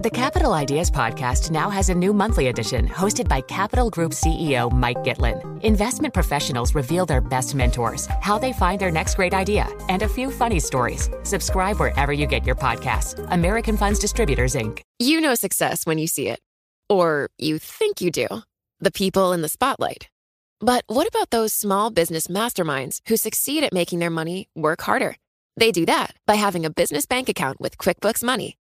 The Capital Ideas Podcast now has a new monthly edition hosted by Capital Group CEO Mike Gitlin. Investment professionals reveal their best mentors, how they find their next great idea, and a few funny stories. Subscribe wherever you get your podcasts. American Funds Distributors, Inc. You know success when you see it. Or you think you do. The people in the spotlight. But what about those small business masterminds who succeed at making their money work harder? They do that by having a business bank account with QuickBooks Money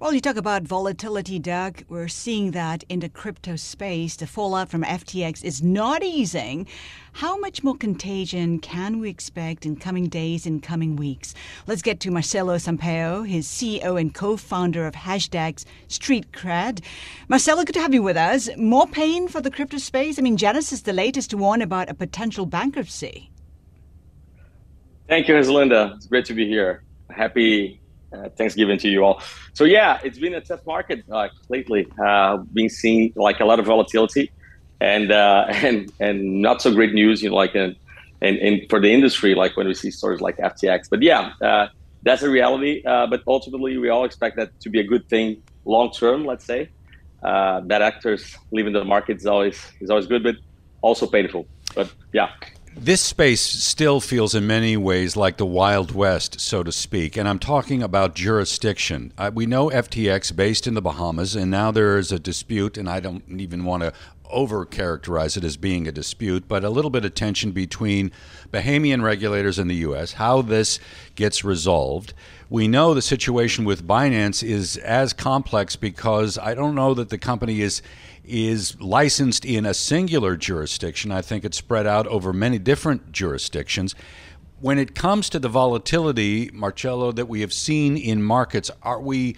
Well, you talk about volatility, Doug. We're seeing that in the crypto space. The fallout from FTX is not easing. How much more contagion can we expect in coming days and coming weeks? Let's get to Marcelo Sampaio, his CEO and co-founder of Hashdex Street Cred. Marcelo, good to have you with us. More pain for the crypto space? I mean, Genesis the latest to warn about a potential bankruptcy. Thank you, Haslinda. It's great to be here. Happy uh, Thanksgiving to you all. So yeah, it's been a tough market uh, lately. Uh, being seeing like a lot of volatility, and uh, and and not so great news. You know, like and and for the industry, like when we see stories like FTX. But yeah, uh, that's a reality. Uh, but ultimately, we all expect that to be a good thing long term. Let's say uh, that actors leaving the market is always is always good, but also painful. But yeah. This space still feels in many ways like the Wild West, so to speak, and I'm talking about jurisdiction. Uh, we know FTX based in the Bahamas, and now there is a dispute, and I don't even want to over characterize it as being a dispute, but a little bit of tension between Bahamian regulators and the U.S., how this gets resolved. We know the situation with Binance is as complex because I don't know that the company is is licensed in a singular jurisdiction. I think it's spread out over many different jurisdictions. When it comes to the volatility, Marcelo, that we have seen in markets, are we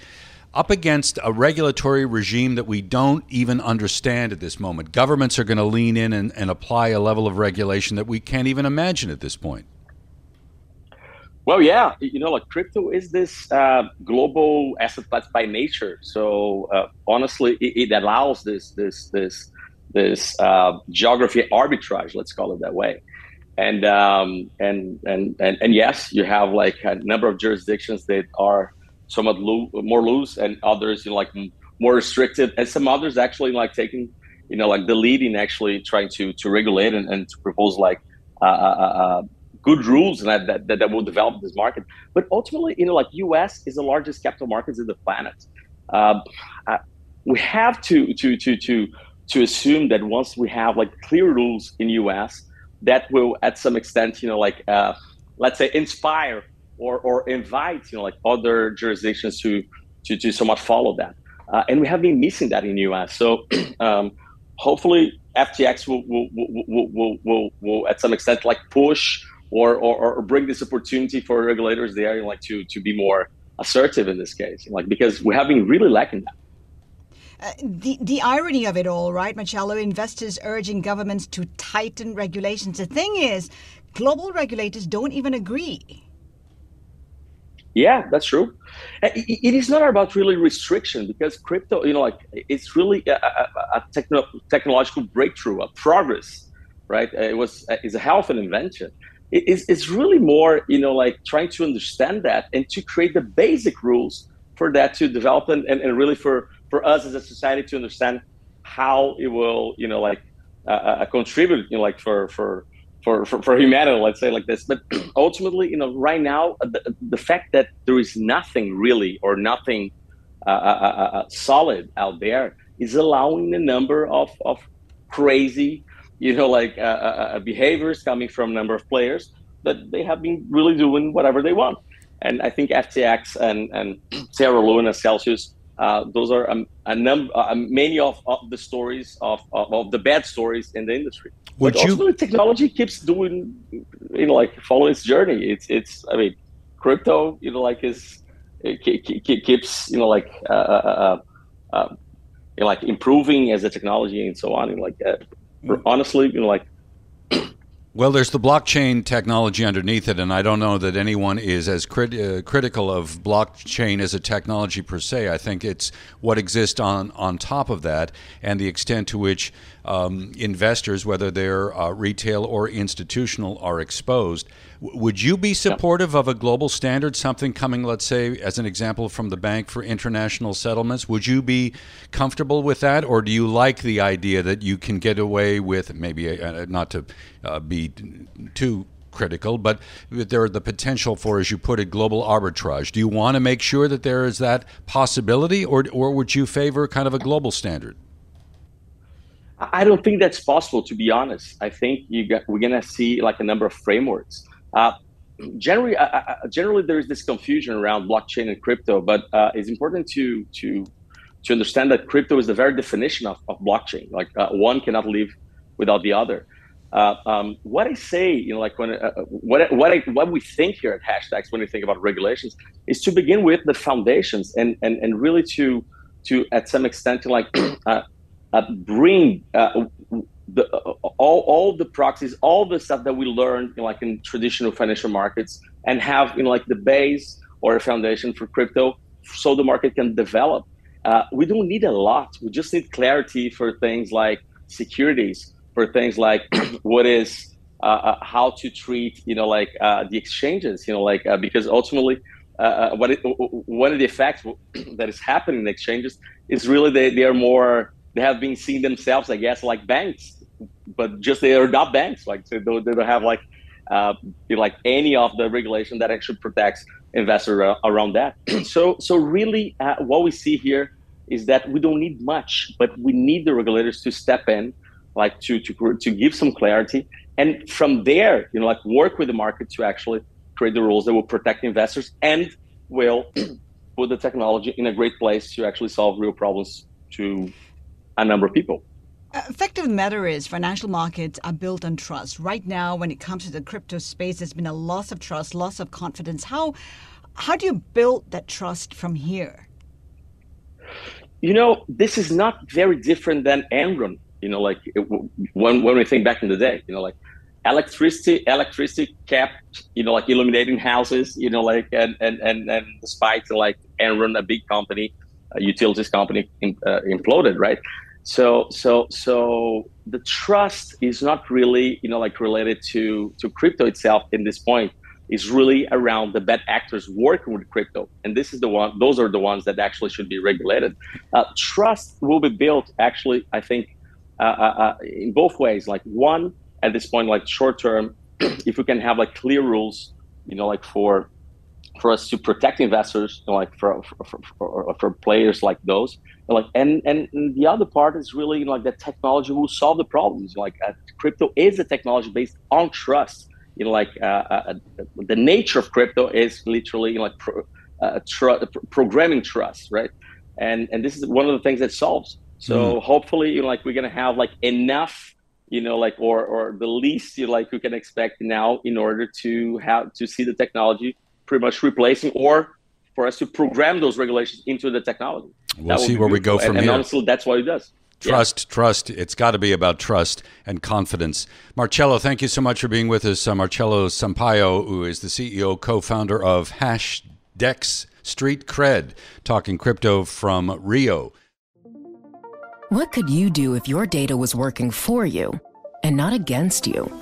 up against a regulatory regime that we don't even understand at this moment? Governments are going to lean in and, and apply a level of regulation that we can't even imagine at this point. Well, yeah, you know, like crypto is this uh, global asset class by nature. So uh, honestly, it, it, allows this this this this uh, geography arbitrage. Let's call it that way. And, um, and and and and yes, you have like a number of jurisdictions that are somewhat more loose, and others you know, like more restricted, and some others actually like taking you know like the lead in actually trying to to regulate and, and to propose like uh, uh, uh, good rules that, that, that will develop this market. But ultimately, you know, like US is the largest capital markets in the planet. Uh, we have to to to to to assume that once we have like clear rules in US, that will at some extent, you know, like uh, let's say inspire or or invite, you know, like other jurisdictions to to to somewhat follow that. Uh, and we have been missing that in the US. So um, hopefully FTX will will, will will, will, will, at some extent like push or, or, or bring this opportunity for regulators there like to to be more assertive in this case like because we have been really lacking that uh, the the irony of it all, right, Marcelo? Investors urging governments to tighten regulations. The thing is, global regulators don't even agree. Yeah, that's true. It, is not about really restriction because crypto, you know, like it's really a, a, techno, technological breakthrough, a progress, right? It was it's a health and invention it's, it's really more you know like trying to understand that and to create the basic rules for that to develop and, and, and really for for us as a society to understand how it will you know like uh, uh, contribute you know like for for for, for, for humanity let's say like this but ultimately you know right now the, the fact that there is nothing really or nothing uh, uh, uh, uh solid out there is allowing a number of, of crazy you know, like uh, uh, uh, behaviors coming from a number of players, that they have been really doing whatever they want. and I think FTX and and Terra Luna, Celsius, uh, those are um, a number, uh, many of, of, the stories of, of, of, the bad stories in the industry. Would but you? technology keeps doing, you know, like following its journey. It's it's. I mean, crypto, you know, like is it keeps, you know, like uh, uh, uh, uh, you know, like improving as a technology and so on. And like, mm. honestly, you know, like well, there's the blockchain technology underneath it, and I don't know that anyone is as crit- uh, critical of blockchain as a technology per se. I think it's what exists on, on top of that and the extent to which um, investors, whether they're uh, retail or institutional, are exposed. Would you be supportive of a global standard, something coming, let's say, as an example from the Bank for International Settlements? Would you be comfortable with that, or do you like the idea that you can get away with maybe uh, not to uh, be too critical, but there are the potential for, as you put it, global arbitrage. Do you want to make sure that there is that possibility, or, or would you favor kind of a global standard? I don't think that's possible, to be honest. I think you got, we're going to see like a number of frameworks. Uh, generally, uh, uh, uh, generally, there is this confusion around blockchain and crypto, but uh, it's important to to to understand that crypto is the very definition of, of blockchain. Like uh, one cannot live without the other. Um, what I say, you know, like when what what I, what we think here at Hashdex when we think about regulations is to begin with the foundations and and and really to to at some extent to like uh, bring uh, the, all, all the proxies, all the stuff that we learned know, like in traditional financial markets and have know, like the base or a foundation for crypto so the market can develop. Uh, we don't need a lot. We just need clarity for things like securities, for things like what is uh, uh, how to treat, you know, like uh, the exchanges, you know, like uh, because ultimately, uh, what it, one of the effects that is happening in exchanges is really they, they are more they have been seeing themselves, I guess, like banks, but just they are not banks. Like they don't, they don't have like uh, like any of the regulation that actually protects investors around that. so so really, uh, what we see here is that we don't need much, but we need the regulators to step in, like to to to give some clarity, and from there, you know, like work with the market to actually create the rules that will protect investors and will put the technology in a great place to actually solve real problems to a number of people. Fact of the matter is, financial markets are built on trust. Right now, when it comes to the crypto space, there's been a loss of trust, loss of confidence. How how do you build that trust from here? You know, this is not very different than Enron. You know, like it, when when we think back in the day, you know, like electricity electricity kept you know like illuminating houses. You know, like and and and, and despite like Enron, a big company, a utilities company, uh, imploded, right? So so so the trust is not really you know like related to to crypto itself in this point. Is really around the bad actors working with crypto. And this is the one those are the ones that actually should be regulated. Uh, trust will be built actually i think uh, uh, uh in both ways. Like one at this point like short term if we can have like clear rules you know like for for us to protect investors, you know, like for, for, for, for, players like those. Like, and, and the other part is really you know, like that technology will solve the problems. Like uh, crypto is a technology based on trust. You know, like uh, uh, the nature of crypto is literally you know, like pro, uh, tr- programming trust, right? And and this is one of the things that solves. So mm. hopefully, you know, like we're gonna have like enough you know like or or the least you know, like we can expect now in order to have to see the technology pretty much replacing or for us to program those regulations into the technology. We'll see where we go from and, and here. honestly, that's what it does. Trust, yeah. trust. It's got to be about trust and confidence. Marcelo, thank you so much for being with us. Uh, Marcelo Sampaio, who is the CEO, co-founder of Hashdex Street Cred, talking crypto from Rio. What could you do if your data was working for you and not against you?